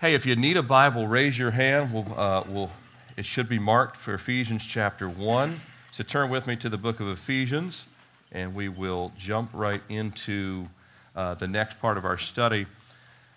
Hey, if you need a Bible, raise your hand. We'll, uh, we'll, it should be marked for Ephesians chapter 1. So turn with me to the book of Ephesians, and we will jump right into uh, the next part of our study.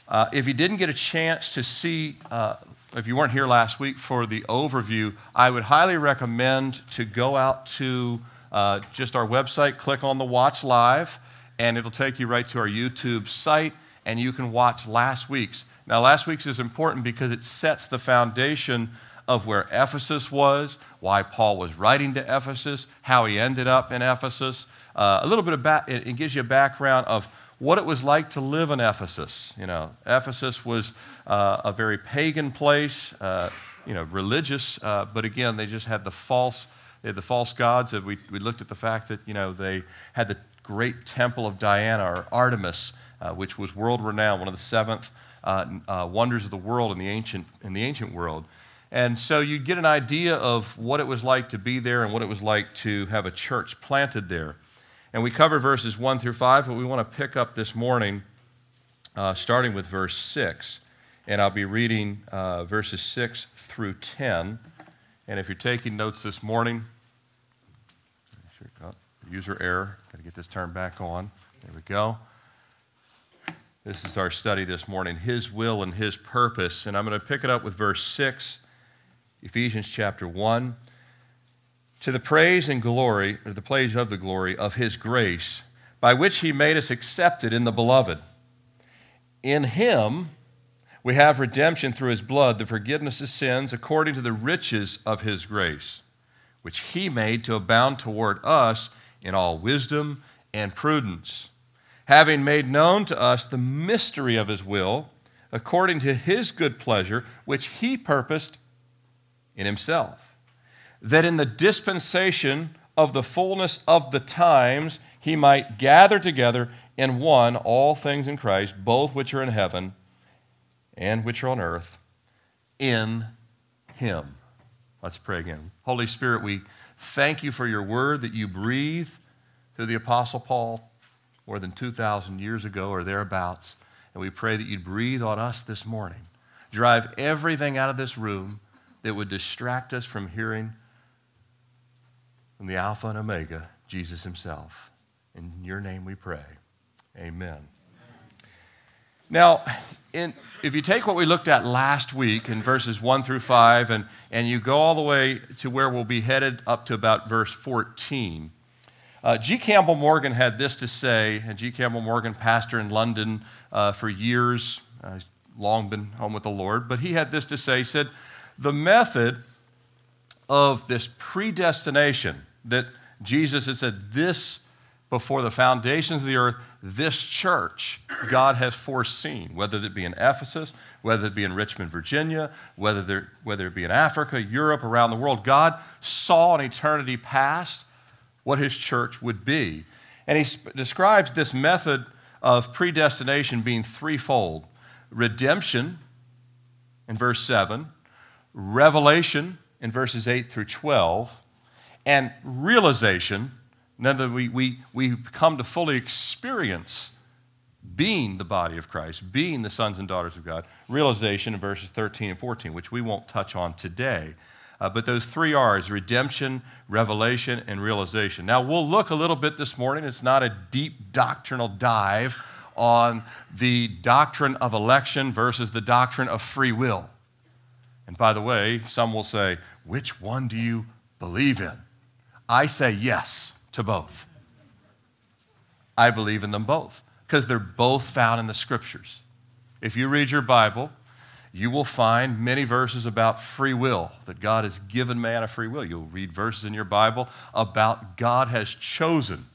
Uh, if you didn't get a chance to see, uh, if you weren't here last week for the overview, I would highly recommend to go out to uh, just our website, click on the Watch Live, and it'll take you right to our YouTube site, and you can watch last week's. Now, last week's is important because it sets the foundation of where Ephesus was, why Paul was writing to Ephesus, how he ended up in Ephesus. Uh, a little bit of it, it gives you a background of what it was like to live in Ephesus. You know, Ephesus was uh, a very pagan place, uh, you know, religious, uh, but again, they just had the false, they had the false gods. We, we looked at the fact that, you know, they had the great temple of Diana or Artemis, uh, which was world renowned, one of the seventh uh, uh, wonders of the world in the ancient, in the ancient world. And so you'd get an idea of what it was like to be there and what it was like to have a church planted there. And we covered verses 1 through 5, but we want to pick up this morning uh, starting with verse 6. And I'll be reading uh, verses 6 through 10. And if you're taking notes this morning, user error, got to get this turned back on. There we go. This is our study this morning His will and His purpose. And I'm going to pick it up with verse 6, Ephesians chapter 1 to the praise and glory, or the praise of the glory of his grace, by which he made us accepted in the beloved. In him we have redemption through his blood, the forgiveness of sins, according to the riches of his grace, which he made to abound toward us in all wisdom and prudence, having made known to us the mystery of his will, according to his good pleasure, which he purposed in himself that in the dispensation of the fullness of the times he might gather together in one all things in Christ, both which are in heaven and which are on earth, in him. Let's pray again. Holy Spirit, we thank you for your word that you breathe through the Apostle Paul more than 2,000 years ago or thereabouts. And we pray that you'd breathe on us this morning. Drive everything out of this room that would distract us from hearing from the Alpha and Omega, Jesus Himself. In your name we pray. Amen. Now, in, if you take what we looked at last week in verses 1 through 5 and, and you go all the way to where we'll be headed up to about verse 14, uh, G. Campbell Morgan had this to say, and G. Campbell Morgan, pastor in London uh, for years, uh, long been home with the Lord, but he had this to say. He said, The method of this predestination that Jesus had said, This, before the foundations of the earth, this church God has foreseen, whether it be in Ephesus, whether it be in Richmond, Virginia, whether, there, whether it be in Africa, Europe, around the world. God saw in eternity past what his church would be. And he describes this method of predestination being threefold redemption in verse 7, revelation in verses 8 through 12, and realization, now that we, we, we come to fully experience being the body of Christ, being the sons and daughters of God, realization in verses 13 and 14, which we won't touch on today. Uh, but those three R's redemption, revelation, and realization. Now, we'll look a little bit this morning. It's not a deep doctrinal dive on the doctrine of election versus the doctrine of free will. And by the way, some will say, which one do you believe in? I say yes to both. I believe in them both because they're both found in the scriptures. If you read your Bible, you will find many verses about free will, that God has given man a free will. You'll read verses in your Bible about God has chosen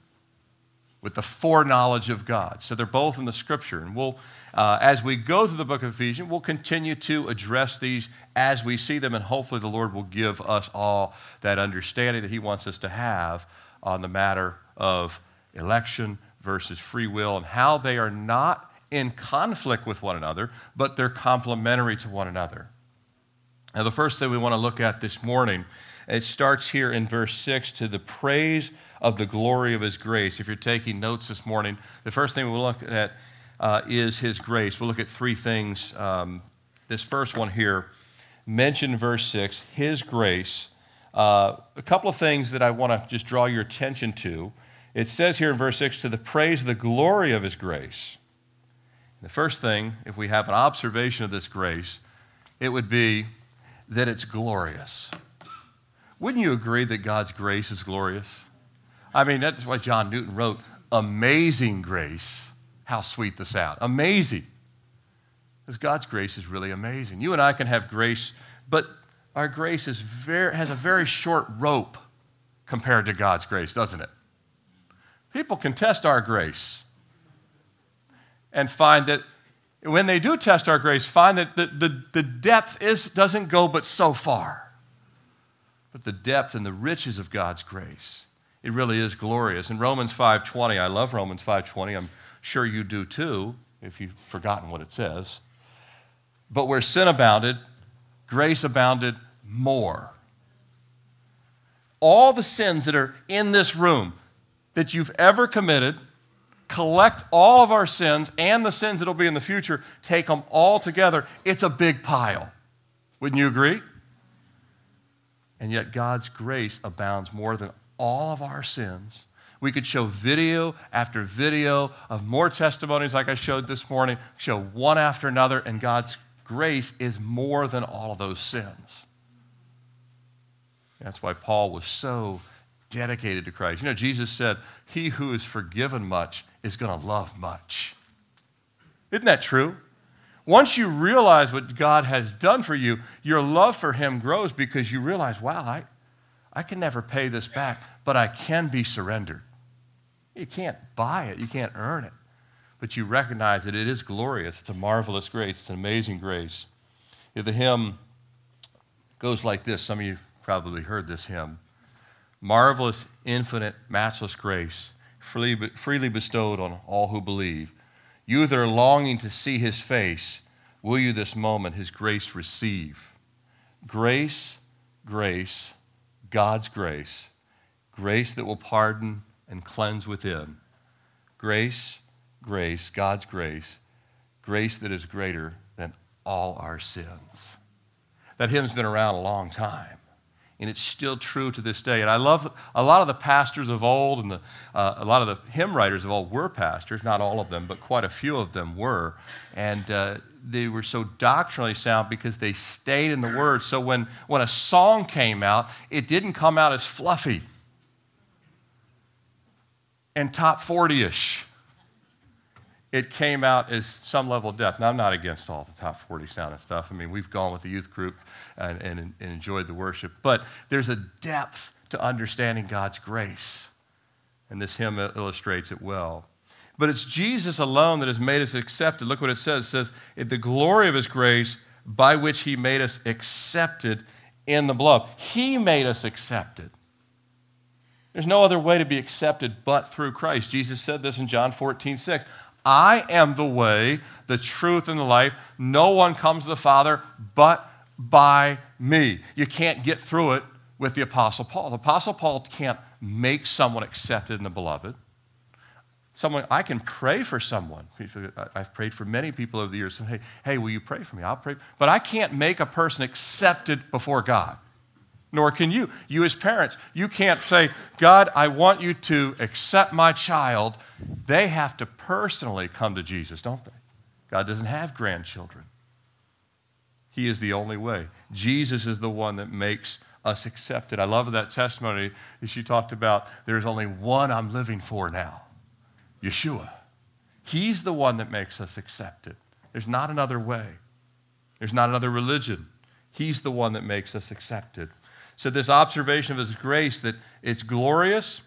with the foreknowledge of God. So they're both in the scripture. And we'll, uh, as we go through the book of Ephesians, we'll continue to address these as we see them, and hopefully the Lord will give us all that understanding that He wants us to have on the matter of election versus free will and how they are not in conflict with one another, but they're complementary to one another. Now, the first thing we want to look at this morning, it starts here in verse 6 to the praise of the glory of his grace. If you're taking notes this morning, the first thing we'll look at uh, is his grace. We'll look at three things um, this first one here, mentioned verse 6, His grace. Uh, a couple of things that I want to just draw your attention to. It says here in verse 6, to the praise of the glory of His grace. The first thing, if we have an observation of this grace, it would be that it's glorious. Wouldn't you agree that God's grace is glorious? I mean, that's why John Newton wrote, Amazing grace. How sweet the sound. Amazing. Because God's grace is really amazing. You and I can have grace, but our grace is very, has a very short rope compared to God's grace, doesn't it? People can test our grace and find that when they do test our grace, find that the, the, the depth is, doesn't go but so far. But the depth and the riches of God's grace it really is glorious. In Romans 5:20, I love Romans 5:20. I'm sure you do too, if you've forgotten what it says. But where sin abounded, grace abounded more. All the sins that are in this room that you've ever committed, collect all of our sins and the sins that'll be in the future, take them all together. It's a big pile. Wouldn't you agree? And yet God's grace abounds more than all of our sins. We could show video after video of more testimonies like I showed this morning, show one after another, and God's grace is more than all of those sins. That's why Paul was so dedicated to Christ. You know, Jesus said, He who is forgiven much is going to love much. Isn't that true? Once you realize what God has done for you, your love for Him grows because you realize, wow, I, I can never pay this back, but I can be surrendered. You can't buy it, you can't earn it. But you recognize that it is glorious. It's a marvelous grace, it's an amazing grace. If the hymn goes like this, some of you probably heard this hymn Marvelous, infinite, matchless grace, freely, bestowed on all who believe. You that are longing to see his face, will you this moment his grace receive? Grace, grace, God's grace, grace that will pardon and cleanse within. Grace, grace, God's grace, grace that is greater than all our sins. That hymn's been around a long time. And it's still true to this day. And I love a lot of the pastors of old and the, uh, a lot of the hymn writers of old were pastors. Not all of them, but quite a few of them were. And uh, they were so doctrinally sound because they stayed in the Word. So when, when a song came out, it didn't come out as fluffy and top 40 ish. It came out as some level of depth. Now, I'm not against all the top 40 sounding stuff. I mean, we've gone with the youth group and, and, and enjoyed the worship. But there's a depth to understanding God's grace. And this hymn illustrates it well. But it's Jesus alone that has made us accepted. Look what it says. It says, the glory of his grace by which he made us accepted in the blood. He made us accepted. There's no other way to be accepted but through Christ. Jesus said this in John 14, 6. I am the way, the truth, and the life. No one comes to the Father but by me. You can't get through it with the Apostle Paul. The Apostle Paul can't make someone accepted in the beloved. Someone, I can pray for someone. I've prayed for many people over the years. Hey, hey, will you pray for me? I'll pray. But I can't make a person accepted before God. Nor can you. You, as parents, you can't say, God, I want you to accept my child. They have to personally come to Jesus, don't they? God doesn't have grandchildren. He is the only way. Jesus is the one that makes us accepted. I love that testimony. She talked about there's only one I'm living for now. Yeshua. He's the one that makes us accepted. There's not another way. There's not another religion. He's the one that makes us accepted. So, this observation of His grace that it's glorious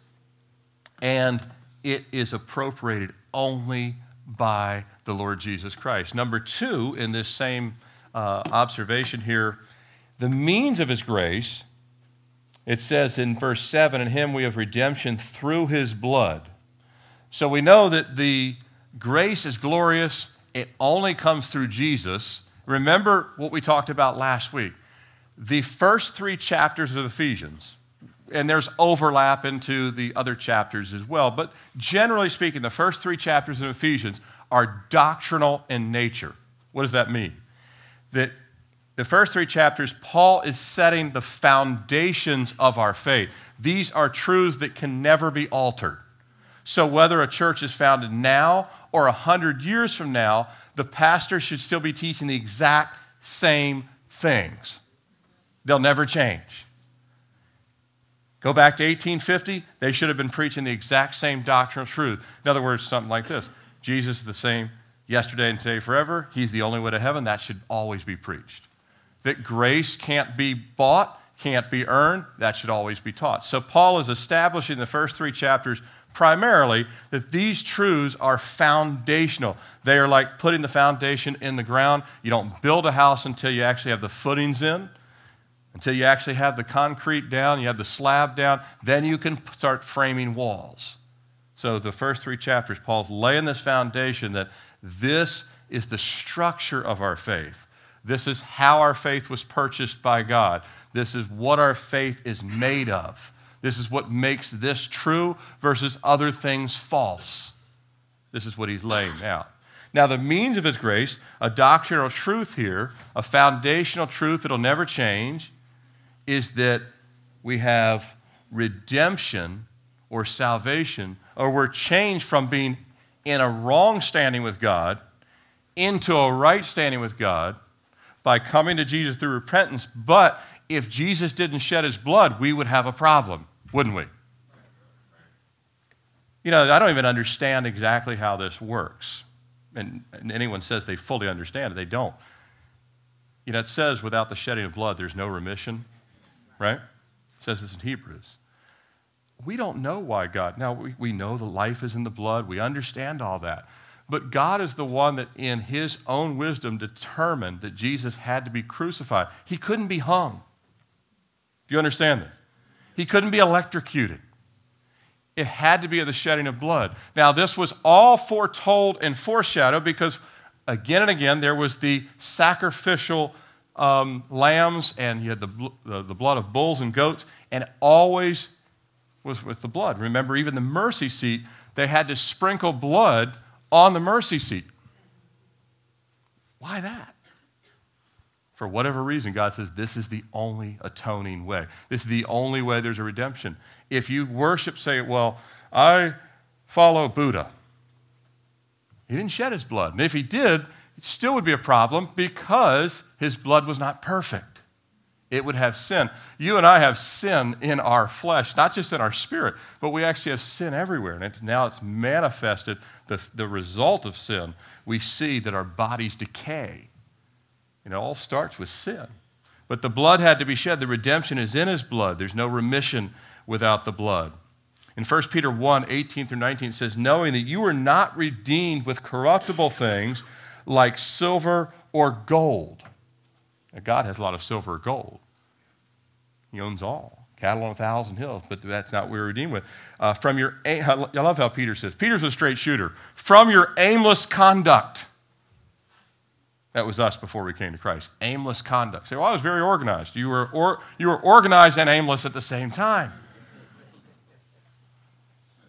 and it is appropriated only by the Lord Jesus Christ. Number two, in this same uh, observation here, the means of His grace, it says in verse 7 In Him we have redemption through His blood so we know that the grace is glorious, it only comes through Jesus. Remember what we talked about last week. The first three chapters of Ephesians, and there's overlap into the other chapters as well, but generally speaking, the first three chapters of Ephesians are doctrinal in nature. What does that mean? that the first three chapters, Paul is setting the foundations of our faith. These are truths that can never be altered. So, whether a church is founded now or a hundred years from now, the pastor should still be teaching the exact same things. They'll never change. Go back to 1850, they should have been preaching the exact same doctrinal truth. In other words, something like this Jesus is the same yesterday and today forever. He's the only way to heaven. That should always be preached. That grace can't be bought, can't be earned, that should always be taught. So, Paul is establishing the first three chapters primarily that these truths are foundational. They are like putting the foundation in the ground. You don't build a house until you actually have the footings in, until you actually have the concrete down, you have the slab down, then you can start framing walls. So, the first three chapters, Paul's laying this foundation that this is the structure of our faith. This is how our faith was purchased by God. This is what our faith is made of. This is what makes this true versus other things false. This is what he's laying out. Now, the means of his grace, a doctrinal truth here, a foundational truth that'll never change, is that we have redemption or salvation, or we're changed from being in a wrong standing with God into a right standing with God by coming to Jesus through repentance. But if Jesus didn't shed his blood, we would have a problem wouldn't we? You know, I don't even understand exactly how this works. And, and, anyone says they fully understand it, they don't. You know, it says without the shedding of blood, there's no remission, right? It says this in Hebrews. We don't know why God, now we, we know the life is in the blood, we understand all that. But God is the one that, in his own wisdom, determined that Jesus had to be crucified. He couldn't be hung. Do you understand this? He couldn't be electrocuted. It had to be the shedding of blood. Now, this was all foretold and foreshadowed because again and again there was the sacrificial um, lambs and you had the, the, the blood of bulls and goats, and always was with the blood. Remember, even the mercy seat, they had to sprinkle blood on the mercy seat. Why that? for whatever reason, God says this is the only atoning way. This is the only way there's a redemption. If you worship, say, well, I follow Buddha. He didn't shed his blood. And if he did, it still would be a problem because his blood was not perfect. It would have sin. You and I have sin in our flesh, not just in our spirit, but we actually have sin everywhere. And now it's manifested, the, the result of sin. We see that our bodies decay And it all starts with sin. But the blood had to be shed. The redemption is in his blood. There's no remission without the blood. In 1 Peter 1 18 through 19, it says, Knowing that you were not redeemed with corruptible things like silver or gold. Now, God has a lot of silver or gold, He owns all. Cattle on a thousand hills, but that's not what we're redeemed with. Uh, from your, I love how Peter says. Peter's a straight shooter. From your aimless conduct that was us before we came to Christ. Aimless conduct. Say, well, I was very organized. You were, or, you were organized and aimless at the same time.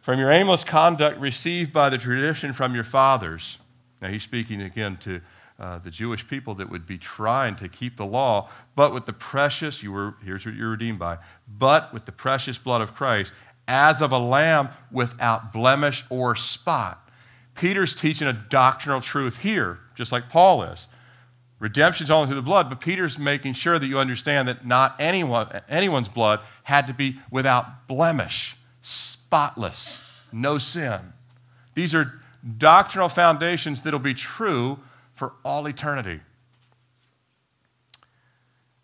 From your aimless conduct received by the tradition from your fathers. Now, he's speaking again to uh, the Jewish people that would be trying to keep the law, but with the precious, you were, here's what you're redeemed by, but with the precious blood of Christ, as of a lamb without blemish or spot. Peter's teaching a doctrinal truth here, just like Paul is. Redemption's only through the blood, but Peter's making sure that you understand that not anyone, anyone's blood had to be without blemish, spotless, no sin. These are doctrinal foundations that'll be true for all eternity.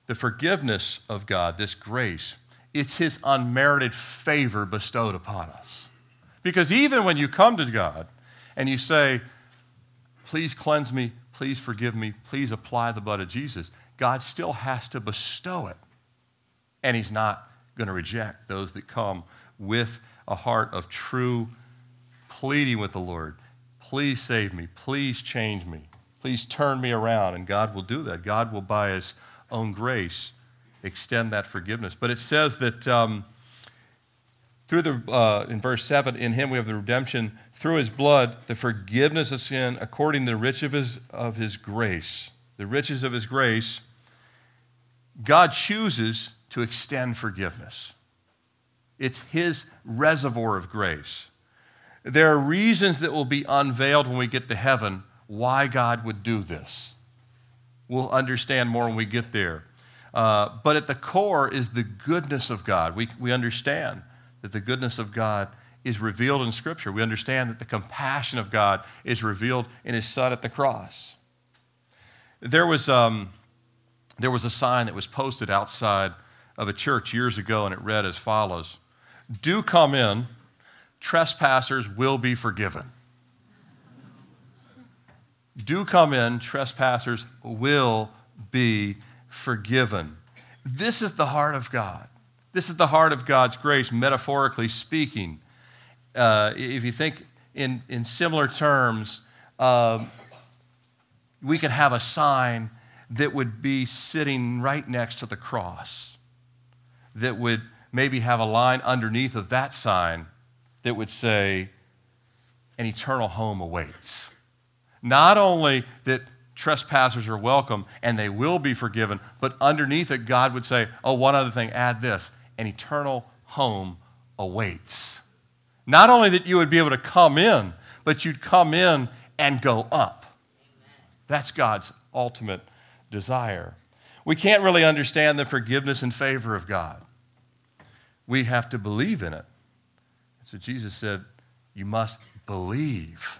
The forgiveness of God, this grace, it's His unmerited favor bestowed upon us. Because even when you come to God and you say, Please cleanse me please forgive me, please apply the blood of Jesus, God still has to bestow it. And He's not going to reject those that come with a heart of true pleading with the Lord. Please save me. Please change me. Please turn me around. And God will do that. God will, by His own grace, extend that forgiveness. But it says that um, through the, uh, in verse 7, in Him we have the redemption through his blood the forgiveness of sin according to the riches of his, of his grace. the riches of his grace, God chooses to extend forgiveness. It's his reservoir of grace. There are reasons that will be unveiled when we get to heaven why God would do this. We'll understand more when we get there. Uh, but at the core is the goodness of God. We, we understand that the goodness of God is revealed in Scripture. We understand that the compassion of God is revealed in His Son at the cross. There was, um, there was a sign that was posted outside of a church years ago, and it read as follows Do come in, trespassers will be forgiven. Do come in, trespassers will be forgiven. This is the heart of God. This is the heart of God's grace, metaphorically speaking. Uh, if you think in, in similar terms, uh, we could have a sign that would be sitting right next to the cross, that would maybe have a line underneath of that sign that would say, An eternal home awaits. Not only that trespassers are welcome and they will be forgiven, but underneath it, God would say, Oh, one other thing, add this an eternal home awaits. Not only that you would be able to come in, but you'd come in and go up. That's God's ultimate desire. We can't really understand the forgiveness and favor of God. We have to believe in it. So Jesus said, You must believe.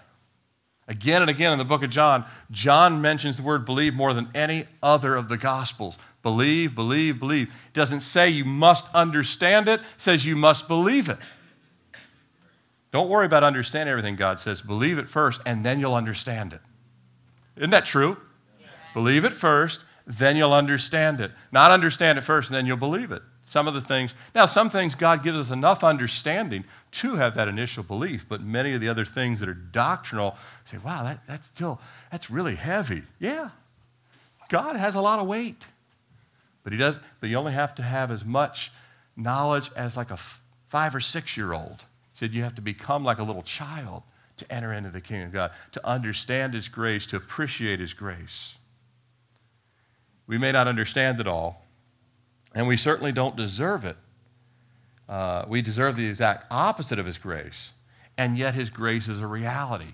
Again and again in the book of John, John mentions the word believe more than any other of the Gospels. Believe, believe, believe. It doesn't say you must understand it, it says you must believe it. Don't worry about understanding everything God says. Believe it first, and then you'll understand it. Isn't that true? Believe it first, then you'll understand it. Not understand it first, and then you'll believe it. Some of the things, now, some things God gives us enough understanding to have that initial belief, but many of the other things that are doctrinal say, wow, that, that's still, that's really heavy. Yeah. God has a lot of weight. But he does, but you only have to have as much knowledge as like a five or six year old. He said you have to become like a little child to enter into the kingdom of God, to understand his grace, to appreciate his grace. We may not understand it all, and we certainly don't deserve it. Uh, we deserve the exact opposite of His grace, and yet His grace is a reality.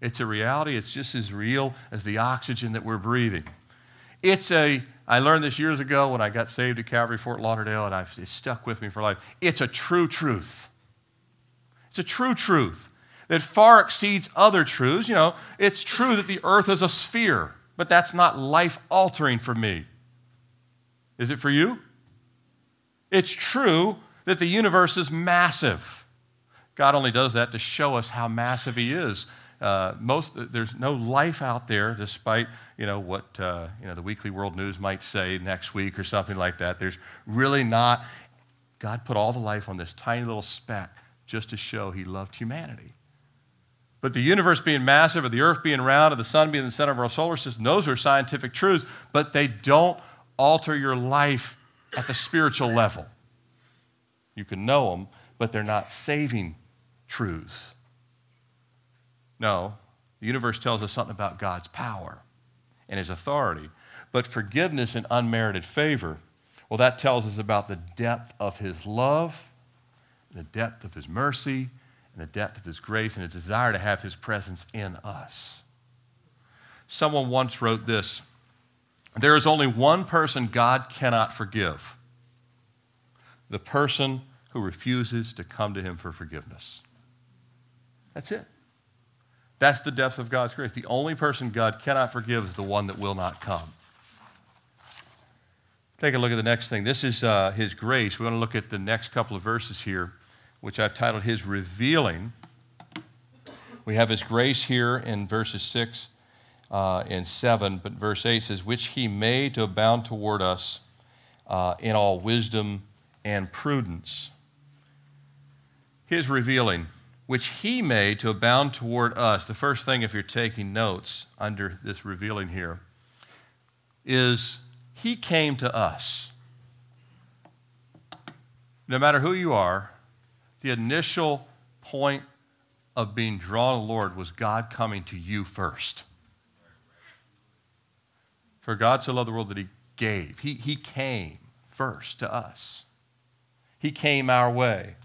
It's a reality, it's just as real as the oxygen that we're breathing. It's a, I learned this years ago when I got saved at Calvary Fort Lauderdale, and I've, it stuck with me for life. It's a true truth. It's a true truth that far exceeds other truths. You know, it's true that the earth is a sphere, but that's not life altering for me. Is it for you? It's true that the universe is massive. God only does that to show us how massive He is. Uh, most there's no life out there, despite you know what uh, you know the Weekly World News might say next week or something like that. There's really not. God put all the life on this tiny little speck just to show He loved humanity. But the universe being massive, or the Earth being round, or the sun being the center of our solar system, those are scientific truths, but they don't alter your life at the spiritual level. You can know them, but they're not saving truths. No, the universe tells us something about God's power and his authority. But forgiveness and unmerited favor, well, that tells us about the depth of his love, the depth of his mercy, and the depth of his grace, and a desire to have his presence in us. Someone once wrote this there is only one person God cannot forgive the person who refuses to come to him for forgiveness. That's it. That's the depth of God's grace. The only person God cannot forgive is the one that will not come. Take a look at the next thing. This is uh, his grace. We want to look at the next couple of verses here, which I've titled His Revealing. We have his grace here in verses 6 uh, in 7, but verse 8 says, Which he made to abound toward us uh, in all wisdom and prudence. His revealing, which he made to abound toward us. The first thing, if you're taking notes under this revealing here, is he came to us. No matter who you are, the initial point of being drawn to the Lord was God coming to you first. For God so loved the world that he gave. He, he came first to us. He came our way.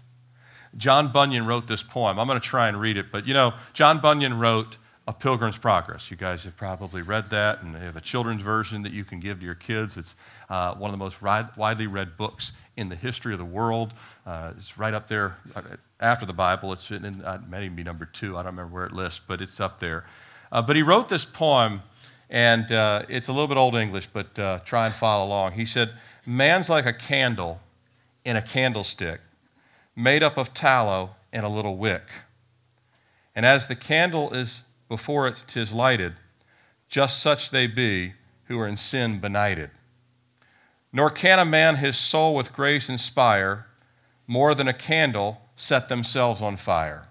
John Bunyan wrote this poem. I'm going to try and read it, but you know, John Bunyan wrote A Pilgrim's Progress. You guys have probably read that, and they have a children's version that you can give to your kids. It's uh, one of the most widely read books in the history of the world. Uh, it's right up there uh, after the Bible. It's in, uh, maybe be number two. I don't remember where it lists, but it's up there. Uh, but he wrote this poem, and uh, it's a little bit old English, but uh, try and follow along. He said, Man's like a candle in a candlestick made up of tallow and a little wick. And as the candle is before it tis lighted, just such they be who are in sin benighted. Nor can a man his soul with grace inspire more than a candle set themselves on fire.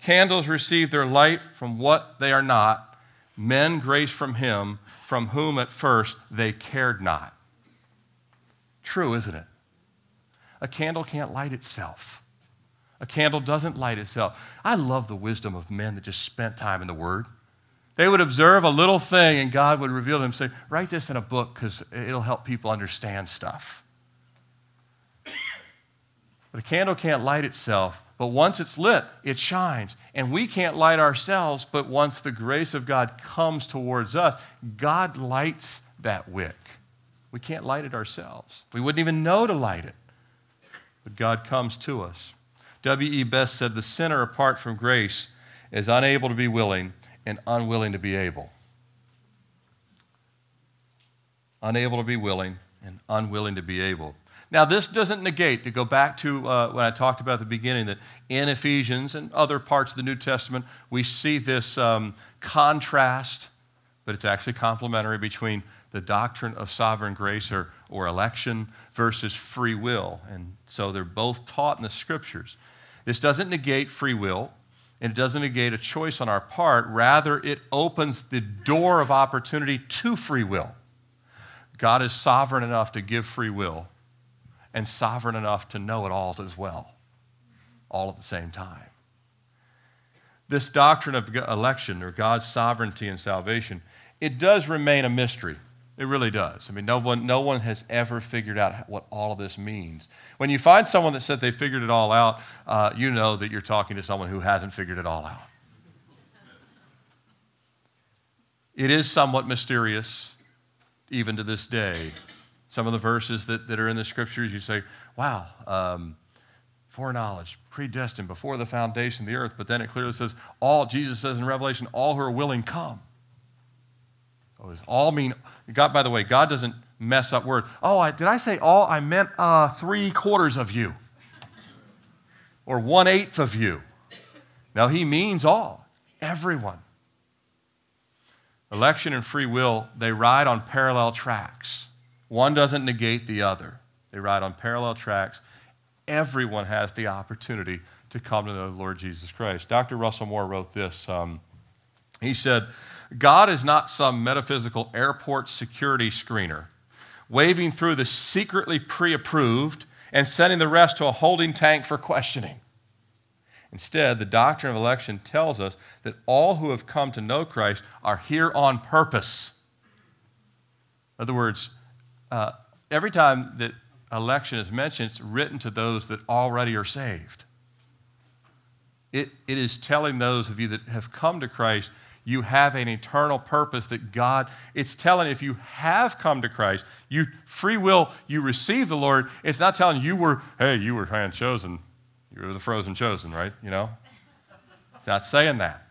Candles receive their light from what they are not, men grace from him from whom at first they cared not. True, isn't it? A candle can't light itself. A candle doesn't light itself. I love the wisdom of men that just spent time in the Word. They would observe a little thing and God would reveal to them, say, Write this in a book because it'll help people understand stuff. But a candle can't light itself, but once it's lit, it shines. And we can't light ourselves, but once the grace of God comes towards us, God lights that wick. We can't light it ourselves. We wouldn't even know to light it but God comes to us. W.E. Best said, The sinner apart from grace is unable to be willing and unwilling to be able. Unable to be willing and unwilling to be able. Now, this doesn't negate, to go back to uh, when I talked about at the beginning, that in Ephesians and other parts of the New Testament, we see this um, contrast, but it's actually complementary between the doctrine of sovereign grace or, or election versus free will. And so they're both taught in the scriptures. This doesn't negate free will, and it doesn't negate a choice on our part. Rather, it opens the door of opportunity to free will. God is sovereign enough to give free will and sovereign enough to know it all as well, all at the same time. This doctrine of election or God's sovereignty and salvation, it does remain a mystery. It really does. I mean, no one, no one has ever figured out what all of this means. When you find someone that said they figured it all out, uh, you know that you're talking to someone who hasn't figured it all out. It is somewhat mysterious, even to this day. Some of the verses that, that are in the scriptures, you say, wow, um, foreknowledge, predestined before the foundation of the earth. But then it clearly says, all, Jesus says in Revelation, all who are willing come. All mean, God, by the way, God doesn't mess up words. Oh, I, did I say all? I meant uh, three quarters of you or one eighth of you. Now, he means all, everyone. Election and free will, they ride on parallel tracks. One doesn't negate the other, they ride on parallel tracks. Everyone has the opportunity to come to the Lord Jesus Christ. Dr. Russell Moore wrote this. Um, he said, God is not some metaphysical airport security screener, waving through the secretly pre approved and sending the rest to a holding tank for questioning. Instead, the doctrine of election tells us that all who have come to know Christ are here on purpose. In other words, uh, every time that election is mentioned, it's written to those that already are saved. It, it is telling those of you that have come to Christ you have an eternal purpose that God, it's telling if you have come to Christ, you free will, you receive the Lord. It's not telling you were, hey, you were hand chosen. You were the frozen chosen, right? You know? Not saying that.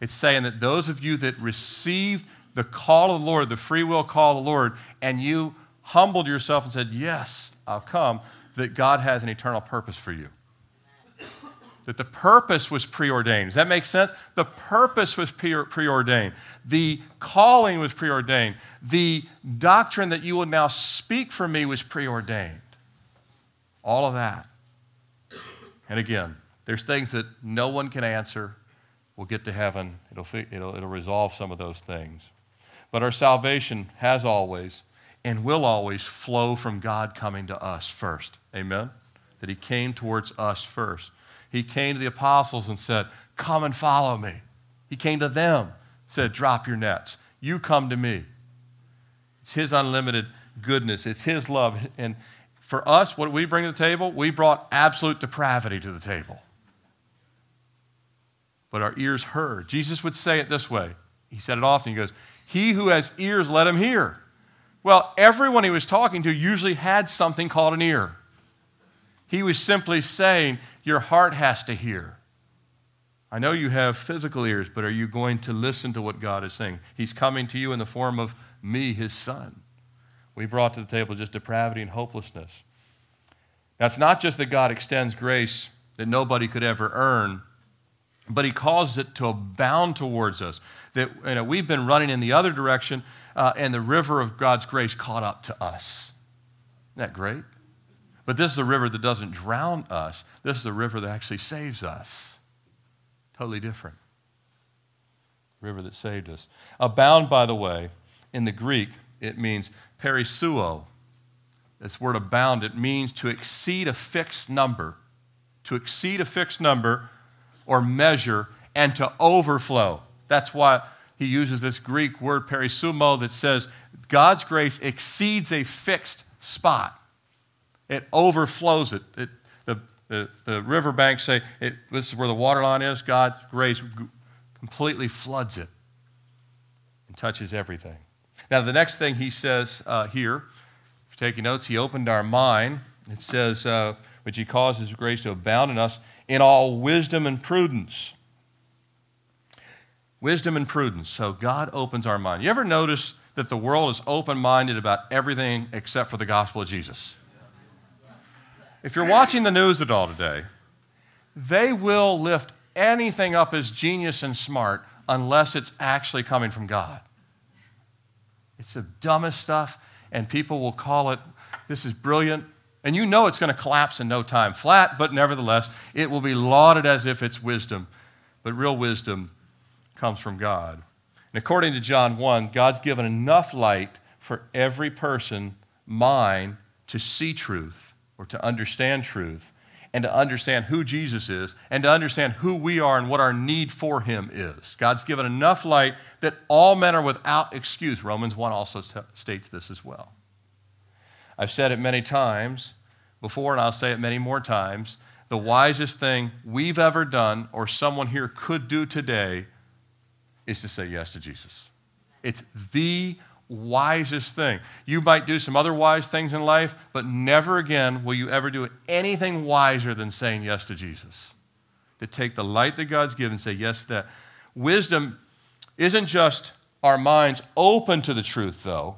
It's saying that those of you that received the call of the Lord, the free will call of the Lord, and you humbled yourself and said, Yes, I'll come, that God has an eternal purpose for you that the purpose was preordained. Does that make sense? The purpose was preordained. The calling was preordained. The doctrine that you will now speak for me was preordained. All of that. And again, there's things that no one can answer. We'll get to heaven, it'll, it'll, it'll resolve some of those things. But our salvation has always and will always flow from God coming to us first. Amen? That He came towards us first. He came to the apostles and said, Come and follow me. He came to them, said, Drop your nets. You come to me. It's His unlimited goodness. It's His love. And for us, what we bring to the table? We brought absolute depravity to the table. But our ears heard. Jesus would say it this way. He said it often. He goes, He who has ears, let him hear. Well, everyone he was talking to usually had something called an ear. He was simply saying, Your heart has to hear. I know you have physical ears, but are you going to listen to what God is saying? He's coming to you in the form of me, his son. We brought to the table just depravity and hopelessness. Now, it's not just that God extends grace that nobody could ever earn, but he causes it to abound towards us. That you know, we've been running in the other direction, uh, and the river of God's grace caught up to us. Isn't that great? But this is a river that doesn't drown us. This is a river that actually saves us. Totally different. River that saved us. Abound, by the way, in the Greek, it means perisseuo. This word abound, it means to exceed a fixed number, to exceed a fixed number or measure, and to overflow. That's why he uses this Greek word perisseuo that says God's grace exceeds a fixed spot. It overflows it. it the, the riverbanks say it, this is where the water line is. God's grace completely floods it and touches everything. Now, the next thing he says uh, here, if you're taking notes, he opened our mind. It says, uh, which he causes his grace to abound in us in all wisdom and prudence. Wisdom and prudence. So God opens our mind. You ever notice that the world is open minded about everything except for the gospel of Jesus? If you're watching the news at all today, they will lift anything up as genius and smart unless it's actually coming from God. It's the dumbest stuff, and people will call it, this is brilliant. And you know it's going to collapse in no time flat, but nevertheless, it will be lauded as if it's wisdom. But real wisdom comes from God. And according to John 1, God's given enough light for every person, mind, to see truth or to understand truth and to understand who Jesus is and to understand who we are and what our need for him is. God's given enough light that all men are without excuse. Romans 1 also t- states this as well. I've said it many times before, and I'll say it many more times. The wisest thing we've ever done or someone here could do today is to say yes to Jesus. It's the wisest thing. You might do some other wise things in life, but never again will you ever do anything wiser than saying yes to Jesus. To take the light that God's given and say yes to that. Wisdom isn't just our minds open to the truth, though.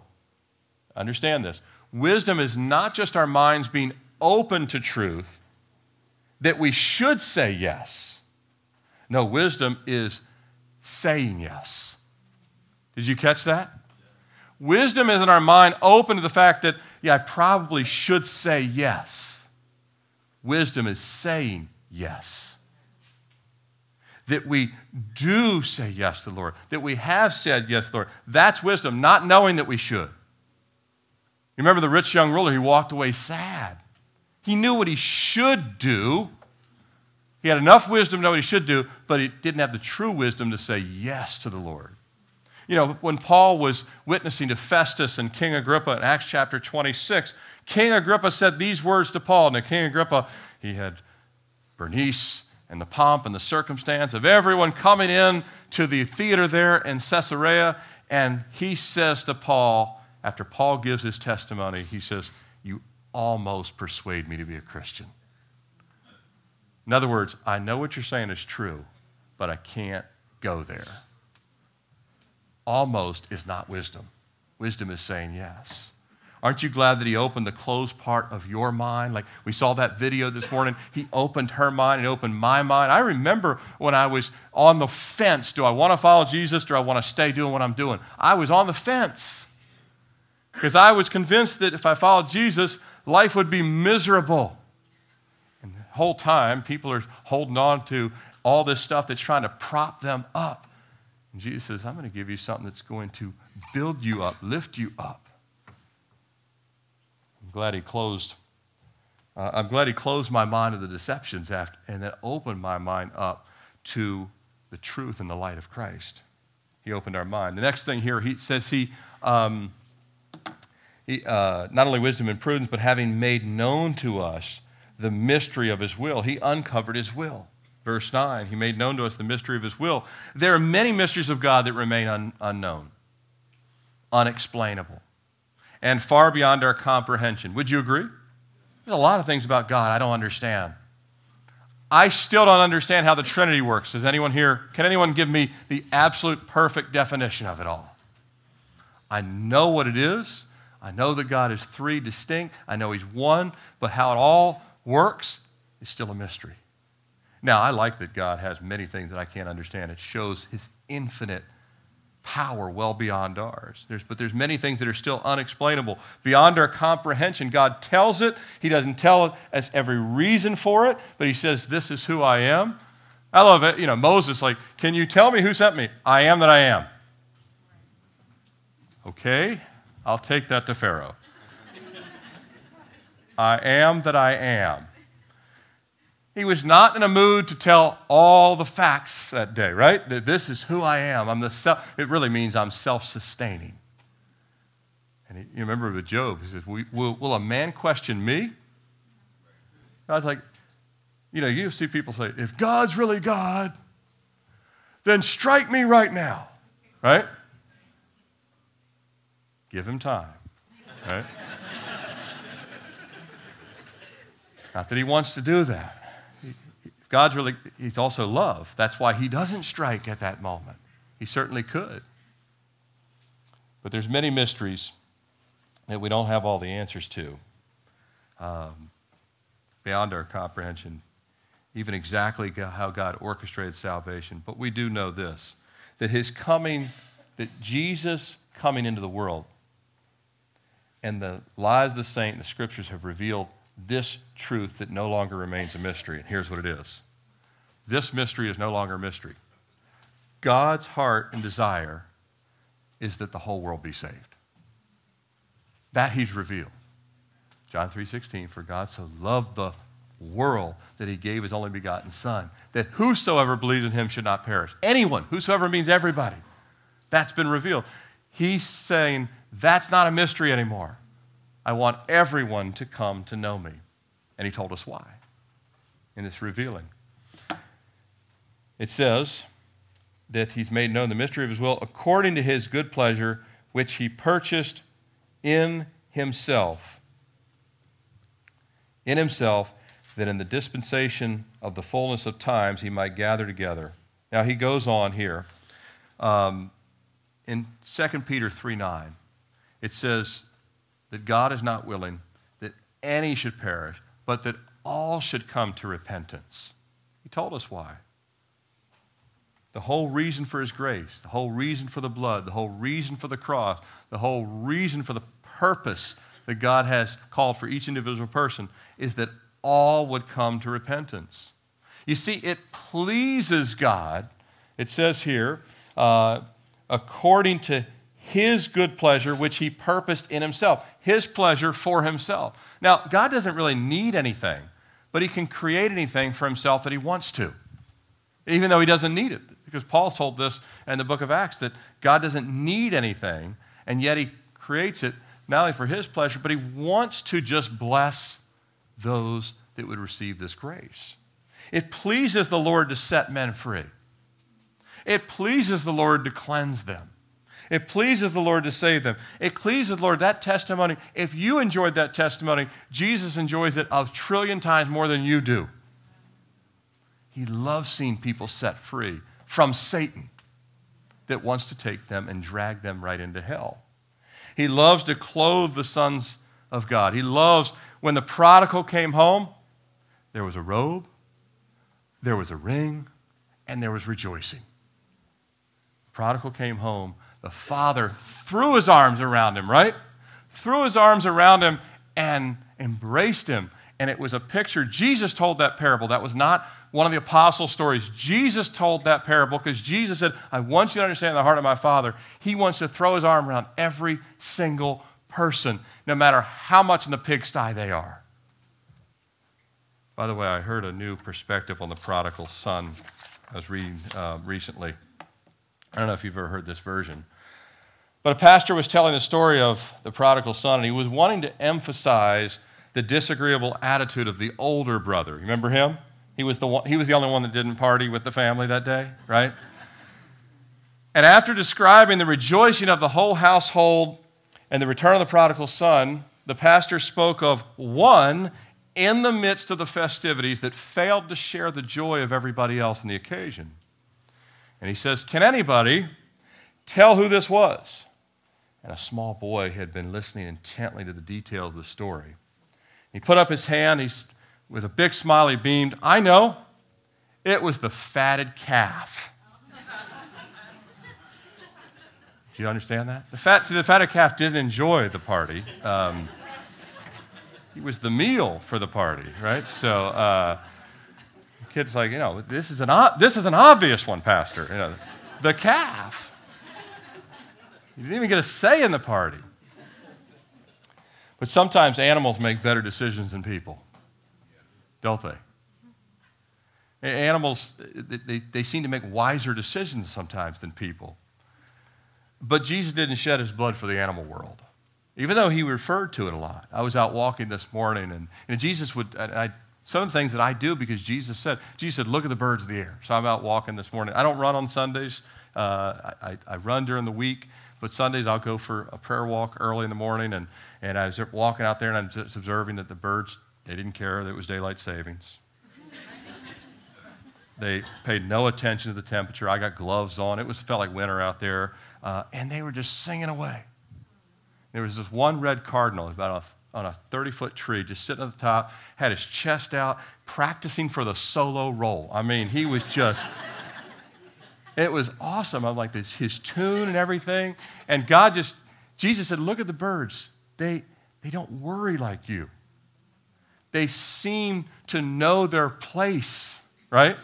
Understand this. Wisdom is not just our minds being open to truth, that we should say yes. No, wisdom is saying yes. Did you catch that? Wisdom is in our mind open to the fact that, yeah, I probably should say yes. Wisdom is saying yes. That we do say yes to the Lord, that we have said yes to the Lord. That's wisdom, not knowing that we should. You remember the rich young ruler, he walked away sad. He knew what he should do. He had enough wisdom to know what he should do, but he didn't have the true wisdom to say yes to the Lord. You know, when Paul was witnessing to Festus and King Agrippa in Acts chapter 26, King Agrippa said these words to Paul. Now, King Agrippa, he had Bernice and the pomp and the circumstance of everyone coming in to the theater there in Caesarea. And he says to Paul, after Paul gives his testimony, he says, You almost persuade me to be a Christian. In other words, I know what you're saying is true, but I can't go there almost is not wisdom. Wisdom is saying yes. Aren't you glad that he opened the closed part of your mind? Like we saw that video this morning. He opened her mind and opened my mind. I remember when I was on the fence do I want to follow Jesus? Do I want to stay doing what I'm doing? I was on the fence because I was convinced that if I followed Jesus, life would be miserable. And the whole time, people are holding on to all this stuff that's trying to prop them up. And Jesus says, I'm going to give you something that's going to build you up, lift you up. I'm glad he closed. Uh, I'm glad he closed my mind to the deceptions after, and then opened my mind up to the truth and the light of Christ. He opened our mind. The next thing here, he says he, um, he, uh, not only wisdom and prudence, but having made known to us the mystery of his will. He uncovered his will. Verse 9, he made known to us the mystery of his will. There are many mysteries of God that remain un- unknown, unexplainable, and far beyond our comprehension. Would you agree? There's a lot of things about God I don't understand. I still don't understand how the Trinity works. Does anyone here, can anyone give me the absolute perfect definition of it all? I know what it is. I know that God is three distinct. I know He's one, but how it all works is still a mystery. Now, I like that God has many things that I can't understand. It shows his infinite power well beyond ours. There's, but there's many things that are still unexplainable, beyond our comprehension. God tells it. He doesn't tell us every reason for it, but he says, This is who I am. I love it. You know, Moses, like, can you tell me who sent me? I am that I am. Okay, I'll take that to Pharaoh. I am that I am. He was not in a mood to tell all the facts that day, right? That this is who I am. I'm the self, it really means I'm self sustaining. And he, you remember with Job, he says, will, will a man question me? I was like, you know, you see people say, if God's really God, then strike me right now, right? Give him time, right? Not that he wants to do that. God's really, he's also love. That's why he doesn't strike at that moment. He certainly could. But there's many mysteries that we don't have all the answers to um, beyond our comprehension, even exactly how God orchestrated salvation. But we do know this that his coming, that Jesus coming into the world and the lives of the saint, the scriptures have revealed this truth that no longer remains a mystery. And here's what it is this mystery is no longer a mystery. God's heart and desire is that the whole world be saved. That he's revealed. John 3:16 for God so loved the world that he gave his only begotten son that whosoever believes in him should not perish. Anyone, whosoever means everybody. That's been revealed. He's saying that's not a mystery anymore. I want everyone to come to know me. And he told us why in this revealing. It says that he's made known the mystery of his will according to his good pleasure, which he purchased in himself. In himself, that in the dispensation of the fullness of times he might gather together. Now he goes on here. Um, in 2 Peter 3 9, it says, that God is not willing that any should perish, but that all should come to repentance. He told us why. The whole reason for his grace, the whole reason for the blood, the whole reason for the cross, the whole reason for the purpose that God has called for each individual person is that all would come to repentance. You see, it pleases God, it says here, uh, according to his good pleasure, which he purposed in himself, his pleasure for himself. Now, God doesn't really need anything, but he can create anything for himself that he wants to, even though he doesn't need it. Because Paul told this in the book of Acts that God doesn't need anything, and yet he creates it not only for his pleasure, but he wants to just bless those that would receive this grace. It pleases the Lord to set men free. It pleases the Lord to cleanse them. It pleases the Lord to save them. It pleases the Lord that testimony. If you enjoyed that testimony, Jesus enjoys it a trillion times more than you do. He loves seeing people set free from Satan that wants to take them and drag them right into hell. He loves to clothe the sons of God. He loves when the prodigal came home, there was a robe, there was a ring, and there was rejoicing. The prodigal came home the father threw his arms around him, right? Threw his arms around him and embraced him. And it was a picture. Jesus told that parable. That was not one of the apostle stories. Jesus told that parable because Jesus said, I want you to understand the heart of my Father. He wants to throw his arm around every single person, no matter how much in the pigsty they are. By the way, I heard a new perspective on the prodigal son I was reading uh, recently. I don't know if you've ever heard this version. But a pastor was telling the story of the prodigal son, and he was wanting to emphasize the disagreeable attitude of the older brother. You remember him? He was the, one, he was the only one that didn't party with the family that day, right? And after describing the rejoicing of the whole household and the return of the prodigal son, the pastor spoke of one in the midst of the festivities that failed to share the joy of everybody else in the occasion. And he says, Can anybody tell who this was? And a small boy had been listening intently to the details of the story. He put up his hand, he's, with a big smile, he beamed, I know, it was the fatted calf. Do you understand that? The, fat, see, the fatted calf didn't enjoy the party. Um, he was the meal for the party, right? So, uh, kid's like, you know, this is an, this is an obvious one, Pastor. You know, the calf. You didn't even get a say in the party. But sometimes animals make better decisions than people, don't they? Animals, they, they seem to make wiser decisions sometimes than people. But Jesus didn't shed his blood for the animal world, even though he referred to it a lot. I was out walking this morning, and, and Jesus would, and I, some of the things that I do because Jesus said, Jesus said, look at the birds of the air. So I'm out walking this morning. I don't run on Sundays. Uh, I, I run during the week, but Sundays I'll go for a prayer walk early in the morning. And, and I was walking out there and I'm just observing that the birds, they didn't care that it was daylight savings. they paid no attention to the temperature. I got gloves on. It was felt like winter out there uh, and they were just singing away. There was this one red cardinal about a, on a 30 foot tree, just sitting at the top, had his chest out, practicing for the solo role. I mean, he was just. it was awesome. I'm like, his tune and everything. And God just, Jesus said, Look at the birds. They, they don't worry like you. They seem to know their place, right?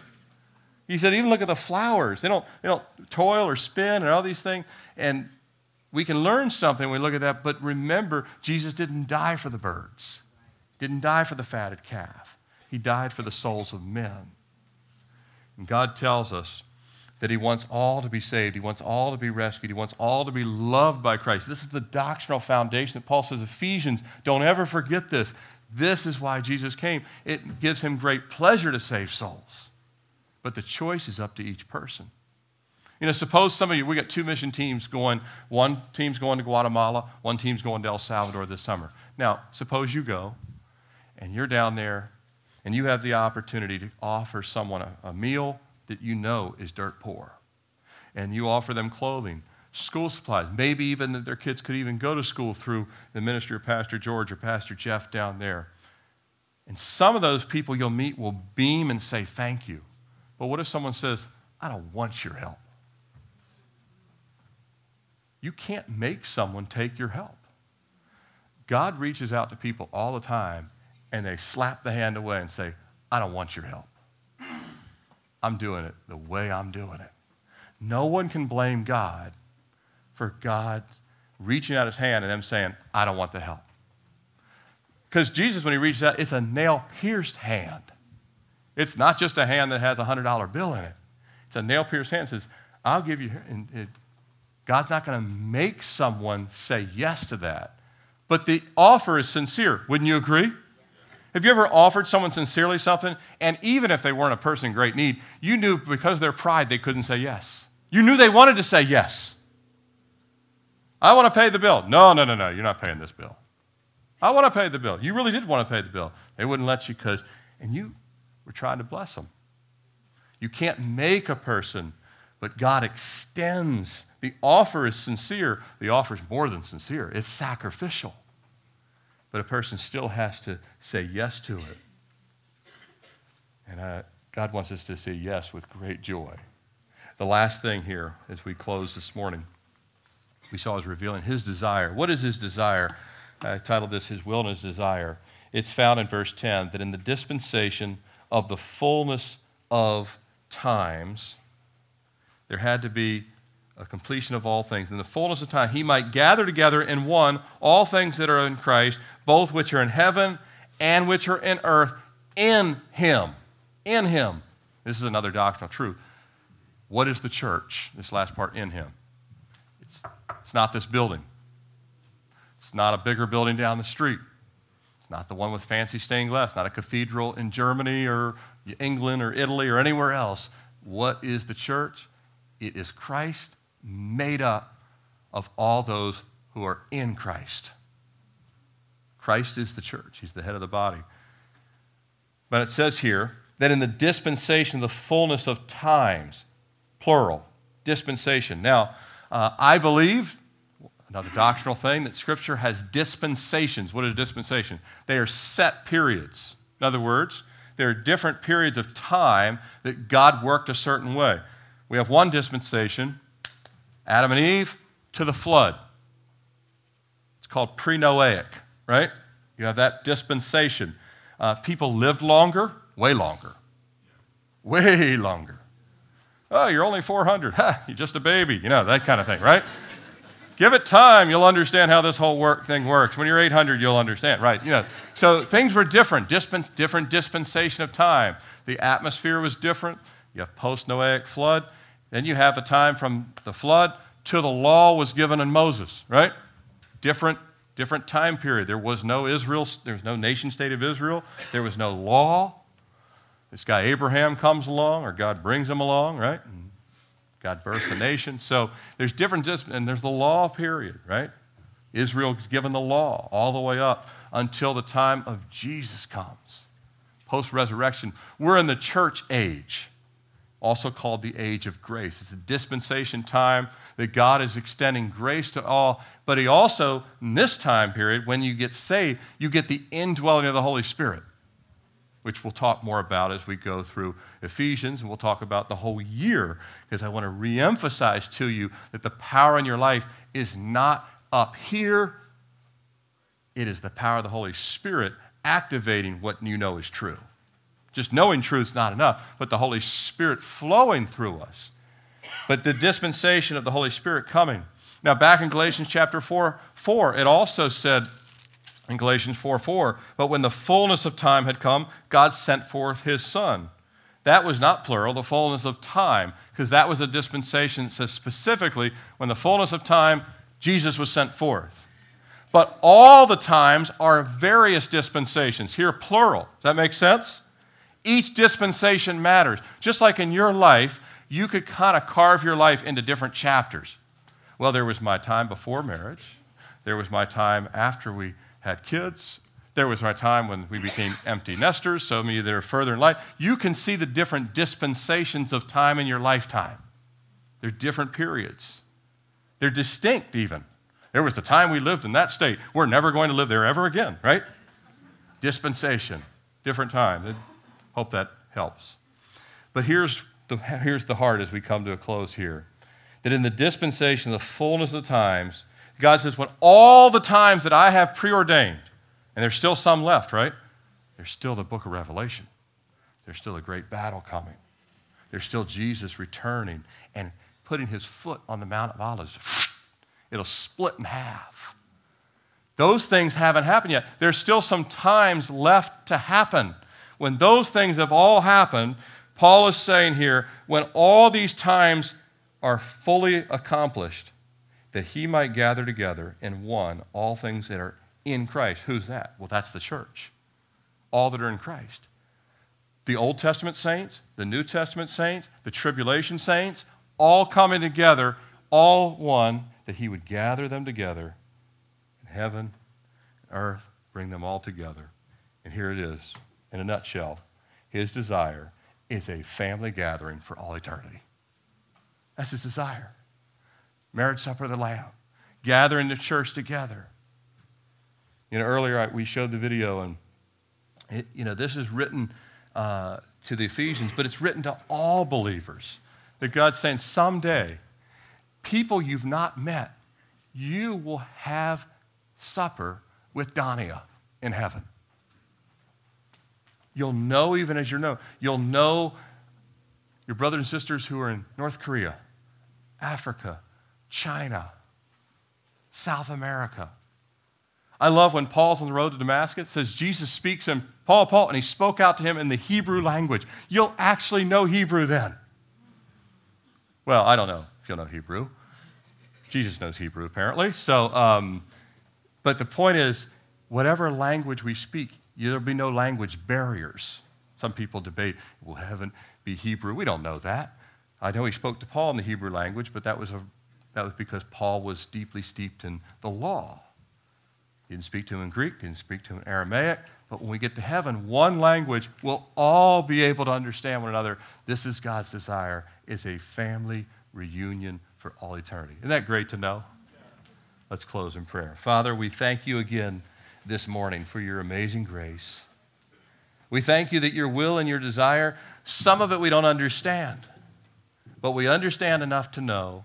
He said, even look at the flowers. They don't, they don't toil or spin and all these things. And we can learn something when we look at that, but remember, Jesus didn't die for the birds, didn't die for the fatted calf. He died for the souls of men. And God tells us that He wants all to be saved. He wants all to be rescued. He wants all to be loved by Christ. This is the doctrinal foundation that Paul says, Ephesians, don't ever forget this. This is why Jesus came. It gives Him great pleasure to save souls. But the choice is up to each person. You know, suppose some of you, we got two mission teams going. One team's going to Guatemala, one team's going to El Salvador this summer. Now, suppose you go and you're down there and you have the opportunity to offer someone a, a meal that you know is dirt poor. And you offer them clothing, school supplies, maybe even that their kids could even go to school through the ministry of Pastor George or Pastor Jeff down there. And some of those people you'll meet will beam and say thank you. But what if someone says, I don't want your help? You can't make someone take your help. God reaches out to people all the time and they slap the hand away and say, I don't want your help. I'm doing it the way I'm doing it. No one can blame God for God reaching out his hand and them saying, I don't want the help. Because Jesus, when he reaches out, it's a nail pierced hand. It's not just a hand that has a $100 bill in it. It's a nail pierced hand that says, I'll give you. And it, God's not going to make someone say yes to that. But the offer is sincere. Wouldn't you agree? Have you ever offered someone sincerely something, and even if they weren't a person in great need, you knew because of their pride they couldn't say yes? You knew they wanted to say yes. I want to pay the bill. No, no, no, no, you're not paying this bill. I want to pay the bill. You really did want to pay the bill. They wouldn't let you because, and you we're trying to bless them. You can't make a person, but God extends. The offer is sincere. The offer is more than sincere, it's sacrificial. But a person still has to say yes to it. And uh, God wants us to say yes with great joy. The last thing here, as we close this morning, we saw is revealing his desire. What is his desire? I titled this His His Desire. It's found in verse 10 that in the dispensation of the fullness of times, there had to be a completion of all things. In the fullness of time, he might gather together in one all things that are in Christ, both which are in heaven and which are in earth, in him. In him. This is another doctrinal truth. What is the church? This last part, in him. It's, it's not this building. It's not a bigger building down the street. It's not the one with fancy stained glass, not a cathedral in Germany or England or Italy or anywhere else. What is the church? It is Christ made up of all those who are in Christ. Christ is the church, He's the head of the body. But it says here that in the dispensation of the fullness of times, plural, dispensation. Now, uh, I believe, another doctrinal thing, that Scripture has dispensations. What is a dispensation? They are set periods. In other words, there are different periods of time that God worked a certain way. We have one dispensation, Adam and Eve to the flood. It's called pre Noahic, right? You have that dispensation. Uh, people lived longer, way longer. Way longer. Oh, you're only 400. Ha, you're just a baby. You know, that kind of thing, right? Give it time, you'll understand how this whole work thing works. When you're 800, you'll understand, right? You know, so things were different, different dispensation of time. The atmosphere was different. You have post-Noahic flood. Then you have the time from the flood to the law was given in Moses, right? Different, different time period. There was no Israel, there was no nation state of Israel. There was no law. This guy Abraham comes along, or God brings him along, right? God births a nation. So there's different, and there's the law period, right? Israel is given the law all the way up until the time of Jesus comes. Post resurrection, we're in the church age, also called the age of grace. It's a dispensation time that God is extending grace to all, but He also, in this time period, when you get saved, you get the indwelling of the Holy Spirit which we'll talk more about as we go through Ephesians, and we'll talk about the whole year, because I want to reemphasize to you that the power in your life is not up here, it is the power of the Holy Spirit activating what you know is true. Just knowing truth is not enough, but the Holy Spirit flowing through us. But the dispensation of the Holy Spirit coming. Now, back in Galatians chapter 4, 4, it also said, in Galatians 4 4. But when the fullness of time had come, God sent forth his son. That was not plural, the fullness of time, because that was a dispensation that says specifically when the fullness of time, Jesus was sent forth. But all the times are various dispensations. Here, plural. Does that make sense? Each dispensation matters. Just like in your life, you could kind of carve your life into different chapters. Well, there was my time before marriage, there was my time after we had kids. There was my time when we became empty nesters, so maybe they're further in life. You can see the different dispensations of time in your lifetime. They're different periods. They're distinct, even. There was the time we lived in that state. We're never going to live there ever again, right? Dispensation, different time. I hope that helps. But here's the, here's the heart as we come to a close here that in the dispensation, the fullness of the times, God says, when all the times that I have preordained, and there's still some left, right? There's still the book of Revelation. There's still a great battle coming. There's still Jesus returning and putting his foot on the Mount of Olives. It'll split in half. Those things haven't happened yet. There's still some times left to happen. When those things have all happened, Paul is saying here, when all these times are fully accomplished, that he might gather together in one all things that are in Christ. Who's that? Well, that's the church. All that are in Christ. The Old Testament saints, the New Testament saints, the tribulation saints, all coming together, all one, that he would gather them together in heaven, earth, bring them all together. And here it is, in a nutshell. His desire is a family gathering for all eternity. That's his desire marriage supper of the Lamb, gathering the church together. You know, earlier we showed the video, and it, you know, this is written uh, to the Ephesians, but it's written to all believers. That God's saying, someday, people you've not met, you will have supper with Donia in heaven. You'll know even as you're know. You'll know your brothers and sisters who are in North Korea, Africa, China, South America. I love when Paul's on the road to Damascus, says Jesus speaks to him, Paul, Paul, and he spoke out to him in the Hebrew language. You'll actually know Hebrew then. Well, I don't know if you'll know Hebrew. Jesus knows Hebrew, apparently. So, um, but the point is, whatever language we speak, there'll be no language barriers. Some people debate, will heaven be Hebrew? We don't know that. I know he spoke to Paul in the Hebrew language, but that was, a, that was because Paul was deeply steeped in the law. He didn't speak to him in Greek, he didn't speak to him in Aramaic, but when we get to heaven, one language, we'll all be able to understand one another. This is God's desire, is a family reunion for all eternity. Isn't that great to know? Let's close in prayer. Father, we thank you again this morning for your amazing grace. We thank you that your will and your desire, some of it we don't understand, but we understand enough to know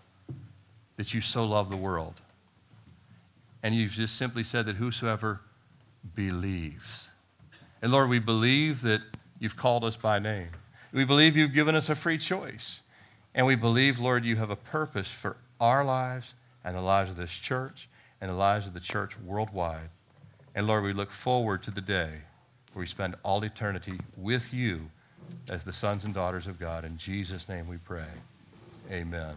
that you so love the world. And you've just simply said that whosoever believes. And Lord, we believe that you've called us by name. We believe you've given us a free choice. And we believe, Lord, you have a purpose for our lives and the lives of this church and the lives of the church worldwide. And Lord, we look forward to the day where we spend all eternity with you as the sons and daughters of God. In Jesus' name we pray. Amen.